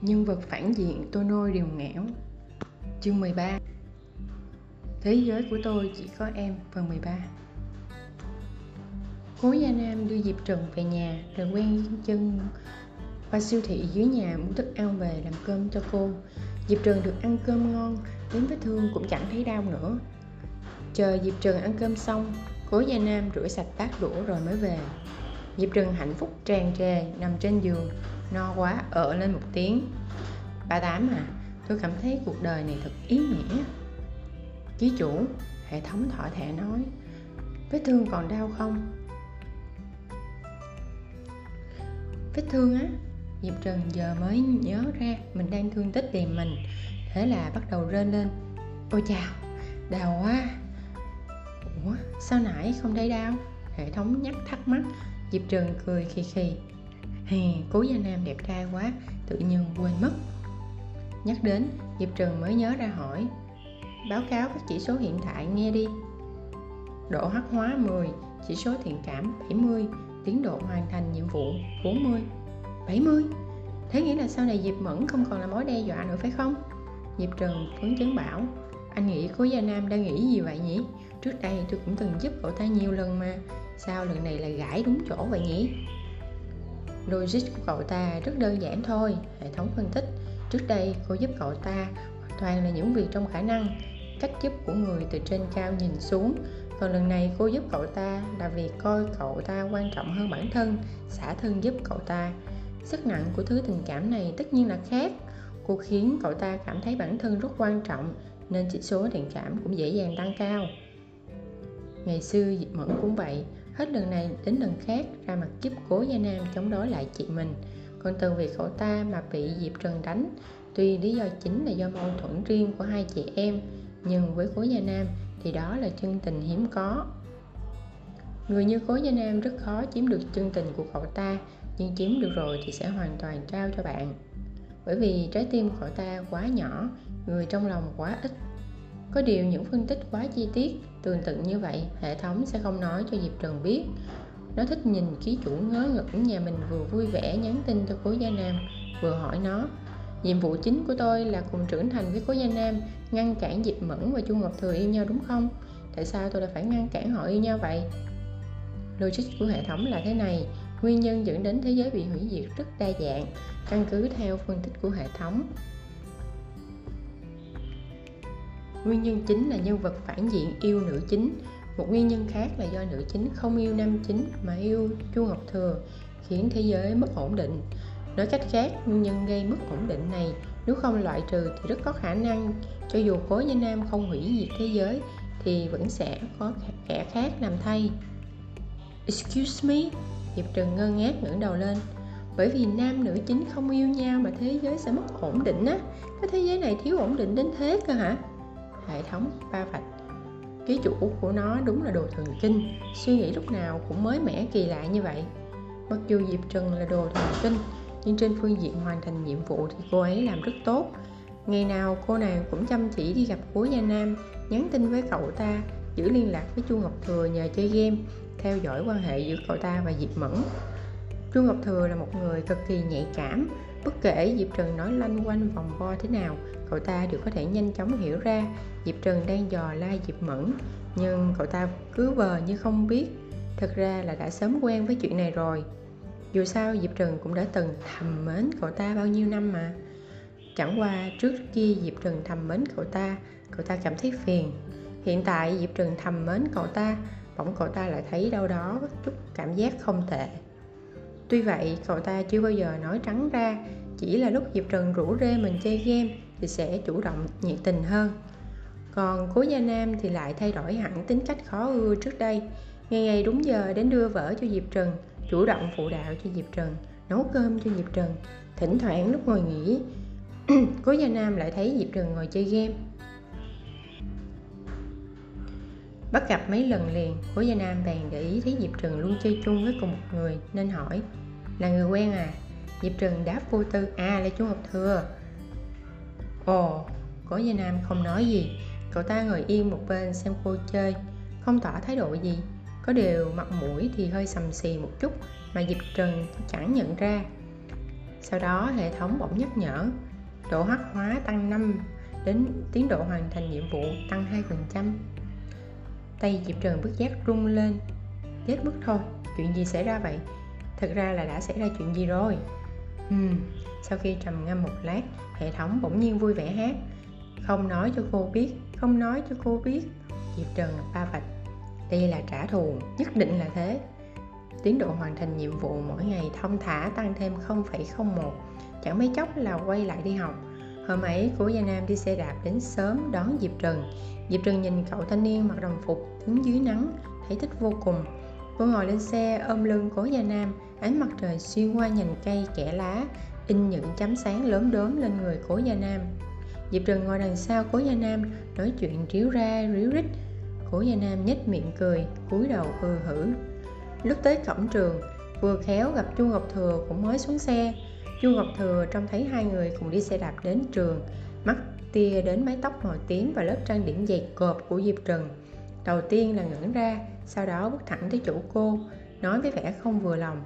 Nhân vật phản diện tôi nôi điều ngẽo Chương 13 Thế giới của tôi chỉ có em, phần 13 Cố Gia Nam đưa Diệp Trần về nhà rồi quen chân qua siêu thị dưới nhà mua thức ăn về làm cơm cho cô. Diệp Trần được ăn cơm ngon, đến vết thương cũng chẳng thấy đau nữa. Chờ Diệp Trần ăn cơm xong Cố Gia Nam rửa sạch bát đũa rồi mới về. Diệp Trần hạnh phúc tràn trề nằm trên giường no quá, ở lên một tiếng. Ba tám à tôi cảm thấy cuộc đời này thật ý nghĩa. Ký chủ, hệ thống thọ thẻ nói, vết thương còn đau không? Vết thương á? Diệp trần giờ mới nhớ ra mình đang thương tích tìm mình, thế là bắt đầu rên lên. Ôi chào, đau quá. Ủa, sao nãy không thấy đau? Hệ thống nhắc thắc mắc. Diệp trần cười khì khì. Hè, cố gia nam đẹp trai quá tự nhiên quên mất. Nhắc đến diệp trừng mới nhớ ra hỏi báo cáo các chỉ số hiện tại nghe đi. Độ hắc hóa 10 chỉ số thiện cảm 70 tiến độ hoàn thành nhiệm vụ 40 70 thế nghĩa là sau này diệp mẫn không còn là mối đe dọa nữa phải không? Diệp trừng phấn chấn bảo anh nghĩ cố gia nam đang nghĩ gì vậy nhỉ? Trước đây tôi cũng từng giúp cậu ta nhiều lần mà sao lần này lại gãi đúng chỗ vậy nhỉ? Logic của cậu ta rất đơn giản thôi, hệ thống phân tích. Trước đây cô giúp cậu ta hoàn toàn là những việc trong khả năng, cách giúp của người từ trên cao nhìn xuống. Còn lần này cô giúp cậu ta là vì coi cậu ta quan trọng hơn bản thân, xả thân giúp cậu ta. Sức nặng của thứ tình cảm này tất nhiên là khác. Cô khiến cậu ta cảm thấy bản thân rất quan trọng, nên chỉ số thiện cảm cũng dễ dàng tăng cao. Ngày xưa Diệp Mẫn cũng vậy, hết lần này đến lần khác, ra mặt giúp cố gia nam chống đối lại chị mình. Còn từ việc cậu ta mà bị diệp trần đánh, tuy lý do chính là do mâu thuẫn riêng của hai chị em, nhưng với cố gia nam thì đó là chân tình hiếm có. Người như cố gia nam rất khó chiếm được chân tình của cậu ta, nhưng chiếm được rồi thì sẽ hoàn toàn trao cho bạn. Bởi vì trái tim của cậu ta quá nhỏ, người trong lòng quá ít có điều những phân tích quá chi tiết tương tự như vậy, hệ thống sẽ không nói cho diệp trần biết. Nó thích nhìn ký chủ ngớ ngẩn nhà mình vừa vui vẻ nhắn tin cho cố gia nam, vừa hỏi nó, nhiệm vụ chính của tôi là cùng trưởng thành với cố gia nam, ngăn cản diệp mẫn và chu ngọc thừa yêu nhau đúng không? Tại sao tôi lại phải ngăn cản họ yêu nhau vậy? Logic của hệ thống là thế này, nguyên nhân dẫn đến thế giới bị hủy diệt rất đa dạng, căn cứ theo phân tích của hệ thống nguyên nhân chính là nhân vật phản diện yêu nữ chính. Một nguyên nhân khác là do nữ chính không yêu nam chính mà yêu chu ngọc thừa, khiến thế giới mất ổn định. Nói cách khác, nguyên nhân gây mất ổn định này, nếu không loại trừ thì rất có khả năng cho dù cố nhân nam không hủy diệt thế giới thì vẫn sẽ có kẻ khác làm thay. Excuse me, diệp trần ngơ ngác ngẩng đầu lên. Bởi vì nam nữ chính không yêu nhau mà thế giới sẽ mất ổn định á. Cái thế giới này thiếu ổn định đến thế cơ hả? Hệ thống ba vạch. Ký chủ của nó đúng là đồ thần kinh, suy nghĩ lúc nào cũng mới mẻ kỳ lạ như vậy. Mặc dù diệp trần là đồ thần kinh, nhưng trên phương diện hoàn thành nhiệm vụ thì cô ấy làm rất tốt. Ngày nào cô nàng cũng chăm chỉ đi gặp cố gia nam, nhắn tin với cậu ta, giữ liên lạc với chu ngọc thừa nhờ chơi game, theo dõi quan hệ giữa cậu ta và diệp mẫn. Chu ngọc thừa là một người cực kỳ nhạy cảm, bất kể diệp trần nói lanh quanh vòng vo thế nào cậu ta đều có thể nhanh chóng hiểu ra diệp trần đang dò la diệp mẫn. Nhưng cậu ta cứ vờ như không biết. Thật ra là đã sớm quen với chuyện này rồi. Dù sao, diệp trần cũng đã từng thầm mến cậu ta bao nhiêu năm mà. Chẳng qua trước kia diệp trần thầm mến cậu ta cậu ta cảm thấy phiền. Hiện tại diệp trần thầm mến cậu ta, bỗng cậu ta lại thấy đâu đó chút cảm giác không tệ. Tuy vậy, cậu ta chưa bao giờ nói trắng ra, chỉ là lúc diệp trần rủ rê mình chơi game thì sẽ chủ động nhiệt tình hơn. Còn cố gia nam thì lại thay đổi hẳn tính cách khó ưa trước đây. Ngày ngày đúng giờ đến đưa vở cho diệp trần, chủ động phụ đạo cho diệp trần, nấu cơm cho diệp trần. Thỉnh thoảng lúc ngồi nghỉ, cố gia nam lại thấy diệp trần ngồi chơi game. Bắt gặp mấy lần liền, cố gia nam bèn để ý thấy diệp trần luôn chơi chung với cùng một người, nên hỏi, là người quen à? Diệp trần đáp vô tư à là chú ngọc thừa ồ, cố gia nam không nói gì. Cậu ta ngồi yên một bên xem cô chơi. Không tỏ thái độ gì. Có điều mặt mũi thì hơi sầm xì một chút, mà diệp trần chẳng nhận ra. Sau đó hệ thống bỗng nhắc nhở. Độ hắc hóa tăng 5 đến tiến độ hoàn thành nhiệm vụ tăng 2% tay Diệp Trần bất giác rung lên. Chết mất thôi. Chuyện gì xảy ra vậy? Thật ra là đã xảy ra chuyện gì rồi? Hmm. sau khi trầm ngâm một lát hệ thống bỗng nhiên vui vẻ hát. Không nói cho cô biết không nói cho cô biết. Diệp Trần ba vạch. Đây là trả thù nhất định là thế. Tiến độ hoàn thành nhiệm vụ mỗi ngày thông thả tăng thêm 0,01 chẳng mấy chốc là quay lại đi học. Hôm ấy cố gia nam đi xe đạp đến sớm đón diệp trần. Diệp trần nhìn cậu thanh niên mặc đồng phục đứng dưới nắng thấy thích vô cùng. Cô ngồi lên xe ôm lưng cố gia nam ánh mặt trời xuyên qua nhành cây kẽ lá, in những chấm sáng lớn đốm lên người cố gia nam. Diệp trần ngồi đằng sau cố gia nam, nói chuyện ríu ra ríu rít. Cố gia nam nhếch miệng cười, cúi đầu hừ hử. Lúc tới cổng trường, vừa khéo gặp chu ngọc thừa cũng mới xuống xe. Chu ngọc thừa trông thấy hai người cùng đi xe đạp đến trường, mắt tia đến mái tóc màu tím và lớp trang điểm dày cộp của diệp trần đầu tiên là ngẩn ra, sau đó bước thẳng tới chủ cô, nói với vẻ không vừa lòng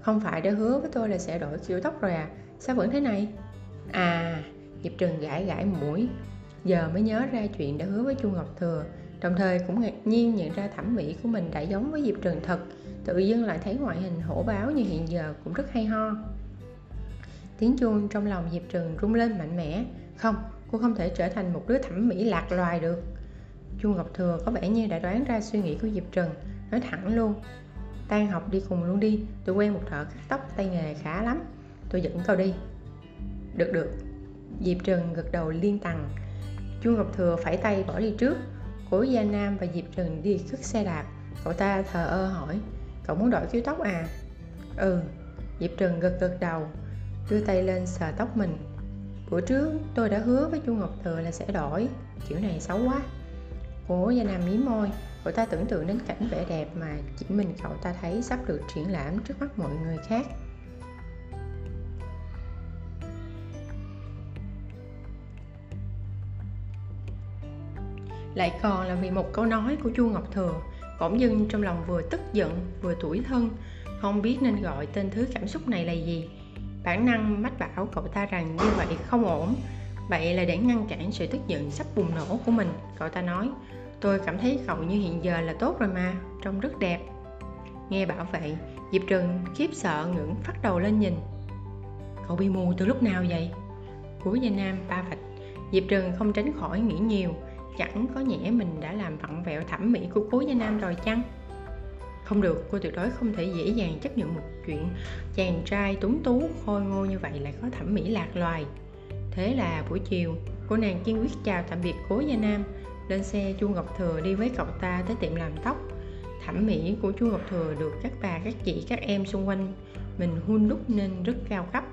không phải đã hứa với tôi là sẽ đổi kiểu tóc rồi à? Sao vẫn thế này? À diệp trần gãi gãi mũi. Giờ mới nhớ ra chuyện đã hứa với chu ngọc thừa. Đồng thời cũng ngạc nhiên nhận ra thẩm mỹ của mình đã giống với diệp trần thật. Tự dưng lại thấy ngoại hình hổ báo như hiện giờ cũng rất hay ho. Tiếng chuông trong lòng diệp trần rung lên mạnh mẽ. Không, cô không thể trở thành một đứa thẩm mỹ lạc loài được. Chu ngọc thừa có vẻ như đã đoán ra suy nghĩ của diệp trần nói thẳng luôn tan học đi cùng luôn đi. Tôi quen một thợ cắt tóc tay nghề khá lắm. Tôi dẫn cậu đi. Được được. Diệp trần gật đầu liên tằng. Chu ngọc thừa phải tay bỏ đi trước. Cố gia nam và diệp trần đi cất xe đạp. Cậu ta thờ ơ hỏi, cậu muốn đổi kiểu tóc à? Ừ. Diệp trần gật gật đầu, đưa tay lên sờ tóc mình. Bữa trước tôi đã hứa với chu ngọc thừa là sẽ đổi, kiểu này xấu quá. Cố gia nam mí môi cậu ta tưởng tượng đến cảnh vẻ đẹp mà chỉ mình cậu ta thấy sắp được triển lãm trước mắt mọi người khác. Lại còn là vì một câu nói của chu ngọc thừa, bỗng dưng trong lòng vừa tức giận, vừa tủi thân, không biết nên gọi tên thứ cảm xúc này là gì. Bản năng mách bảo cậu ta rằng như vậy không ổn, vậy là để ngăn cản sự tức giận sắp bùng nổ của mình, cậu ta nói tôi cảm thấy cậu như hiện giờ là tốt rồi mà, trông rất đẹp. Nghe bảo vậy, diệp trừng khiếp sợ ngưỡng phát đầu lên nhìn. Cậu bị mù từ lúc nào vậy? Cuối gia nam, ba vạch. Diệp trừng không tránh khỏi nghĩ nhiều, chẳng có nhẽ mình đã làm vặn vẹo thẩm mỹ của cố gia nam rồi chăng? Không được, cô tuyệt đối không thể dễ dàng chấp nhận một chuyện chàng trai tuấn tú, khôi ngô như vậy lại có thẩm mỹ lạc loài. Thế là buổi chiều, cô nàng kiên quyết chào tạm biệt cố gia nam lên xe chu ngọc thừa đi với cậu ta tới tiệm làm tóc. Thẩm mỹ của chu ngọc thừa được các bà, các chị, các em xung quanh mình hun đúc nên rất cao cấp.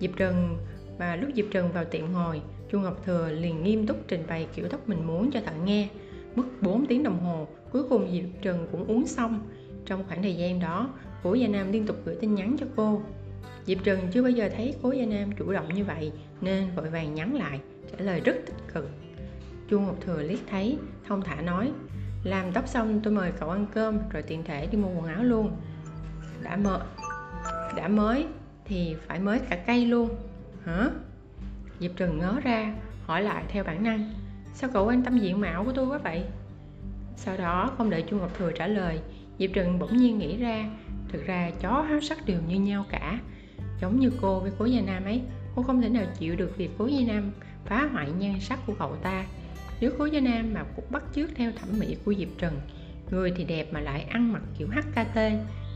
Diệp trần, và lúc diệp trần vào tiệm ngồi, chu ngọc thừa liền nghiêm túc trình bày kiểu tóc mình muốn cho thợ nghe. Mất 4 tiếng đồng hồ, cuối cùng diệp trần cũng uống xong. Trong khoảng thời gian đó, cố gia nam liên tục gửi tin nhắn cho cô. Diệp trần chưa bao giờ thấy cố gia nam chủ động như vậy, nên vội vàng nhắn lại, trả lời rất tích cực chu ngọc thừa liếc thấy, thông thả nói, làm tóc xong tôi mời cậu ăn cơm, rồi tiện thể đi mua quần áo luôn. Đã mơ đã mới, thì phải mới cả cây luôn. Hả? Diệp trừng ngớ ra, hỏi lại theo bản năng, sao cậu quan tâm diện mạo của tôi quá vậy? Sau đó không đợi chu ngọc thừa trả lời, diệp trừng bỗng nhiên nghĩ ra, thực ra chó háo sắc đều như nhau cả, giống như cô với cố gia nam ấy, cô không thể nào chịu được việc cố gia nam phá hoại nhan sắc của cậu ta nếu khối gia nam mà cũng bắt chước theo thẩm mỹ của diệp trần, người thì đẹp mà lại ăn mặc kiểu hkt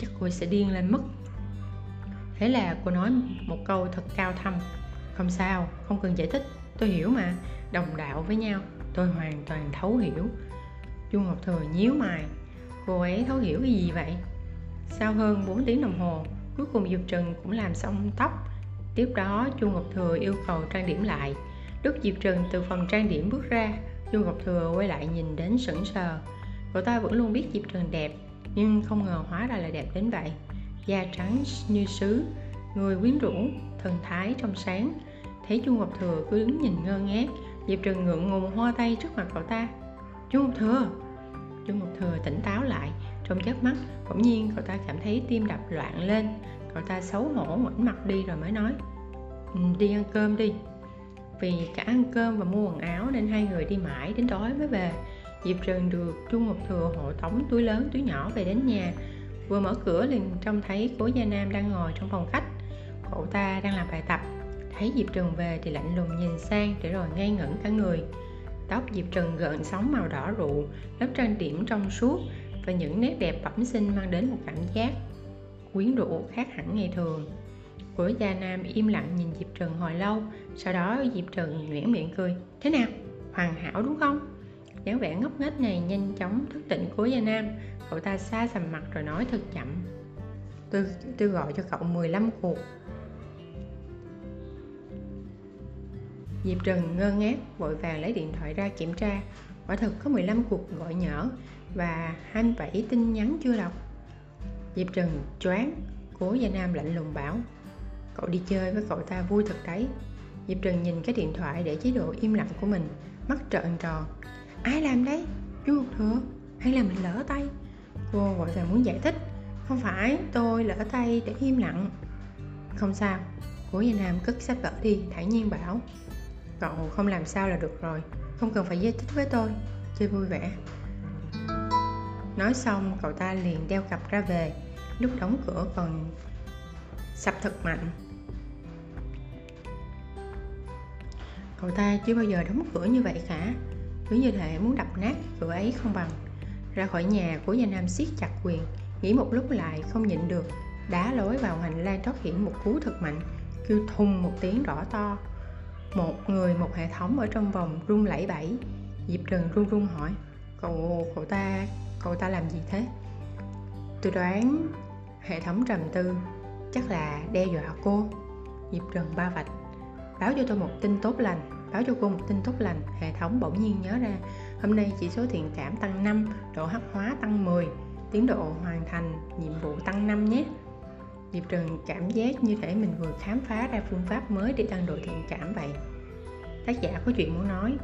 chắc cô sẽ điên lên mất. Thế là cô nói một câu thật cao thâm, không sao, không cần giải thích, tôi hiểu mà, đồng đạo với nhau, tôi hoàn toàn thấu hiểu. Chu ngọc thừa nhíu mày, cô ấy thấu hiểu cái gì vậy? Sau hơn 4 tiếng đồng hồ, cuối cùng Diệp Trần cũng làm xong tóc. Tiếp đó Chu Ngọc Thừa yêu cầu trang điểm lại. Lúc Diệp Trần từ phòng trang điểm bước ra Chu Ngọc Thừa quay lại nhìn đến sững sờ. Cậu ta vẫn luôn biết Diệp Trần đẹp, nhưng không ngờ hóa ra là đẹp đến vậy. Da trắng như sứ, người quyến rũ, thần thái trong sáng. Thấy chu ngọc thừa cứ đứng nhìn ngơ ngác, diệp trần ngượng ngùng hoa tay trước mặt cậu ta. Chu ngọc thừa! Chu ngọc thừa tỉnh táo lại, trong chớp mắt, bỗng nhiên cậu ta cảm thấy tim đập loạn lên. Cậu ta xấu hổ ngoảnh mặt đi rồi mới nói ừ, đi ăn cơm đi vì cả ăn cơm và mua quần áo nên hai người đi mãi đến tối mới về. Diệp trần được chu ngọc thừa hộ tống túi lớn, túi nhỏ về đến nhà. Vừa mở cửa liền trông thấy cố gia nam đang ngồi trong phòng khách. Cậu ta đang làm bài tập. Thấy diệp trần về thì lạnh lùng nhìn sang để rồi ngây ngẩn cả người. Tóc diệp trần gợn sóng màu đỏ rụ, lớp trang điểm trong suốt và những nét đẹp bẩm sinh mang đến một cảm giác quyến rũ khác hẳn ngày thường của gia nam im lặng nhìn diệp trần hồi lâu sau đó diệp trần nhoẻn miệng cười. Thế nào? Hoàn hảo đúng không? Dáng vẻ ngốc nghếch này nhanh chóng thức tỉnh của gia nam. Cậu ta xa sầm mặt rồi nói thật chậm. Tôi tôi gọi cho cậu 15 cuộc. Diệp Trần ngơ ngác vội vàng lấy điện thoại ra kiểm tra. Quả thực có 15 cuộc gọi nhỡ và 27 tin nhắn chưa đọc Diệp Trần choáng Cố Gia Nam lạnh lùng bảo Cậu đi chơi với cậu ta vui thật đấy. Diệp Trần nhìn cái điện thoại để chế độ im lặng của mình, Mắt trợn tròn. Ai làm đấy? Chú Ngọc Thừa, Hay là mình lỡ tay? Cô vội vàng muốn giải thích. Không phải, tôi lỡ tay để im lặng. Không sao, Cố Gia Nam cất sách vở đi, thản nhiên bảo. Cậu không làm sao là được rồi, Không cần phải giải thích với tôi. Chơi vui vẻ. Nói xong, cậu ta liền đeo cặp ra về. Lúc đóng cửa, còn sập thật mạnh. Cậu ta chưa bao giờ đóng cửa như vậy cả. Cứ như thể muốn đập nát cửa ấy không bằng. Ra khỏi nhà của gia nam siết chặt quyền Nghĩ một lúc lại không nhịn được Đá lối vào hành lang thoát hiểm một cú thật mạnh Kêu thùng một tiếng rõ to. Một người một hệ thống ở trong vòng rung lẫy bẩy Diệp Trần run run hỏi Cậu, cậu ta cậu ta làm gì thế? Tôi đoán hệ thống trầm tư chắc là đe dọa cô. Diệp trần ba vạch. Báo cho tôi một tin tốt lành. Báo cho cô một tin tốt lành. Hệ thống bỗng nhiên nhớ ra, hôm nay chỉ số thiện cảm tăng 5 độ hắc hóa tăng 10 tiến độ hoàn thành nhiệm vụ tăng 5 nhé. Diệp Trần cảm giác như thể mình vừa khám phá ra phương pháp mới để tăng độ thiện cảm vậy. Tác giả có chuyện muốn nói.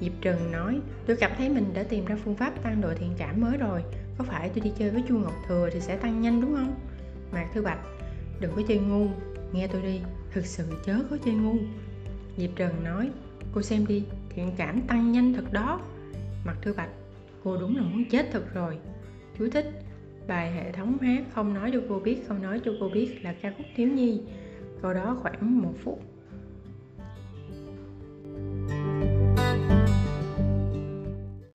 Diệp Trần nói, Tôi cảm thấy mình đã tìm ra phương pháp tăng độ thiện cảm mới rồi. Có phải tôi đi chơi với Chu Ngọc Thừa thì sẽ tăng nhanh, đúng không? Mạc Thư Bạch Đừng có chơi ngu. Nghe tôi đi, Thực sự chớ có chơi ngu. Diệp Trần nói, Cô xem đi Thiện cảm tăng nhanh thật đó. Mặt Thư Bạch, Cô đúng là muốn chết thật rồi. Chú thích, Bài hệ thống hát không nói cho cô biết, Không nói cho cô biết là ca khúc thiếu nhi. Câu đó khoảng một phút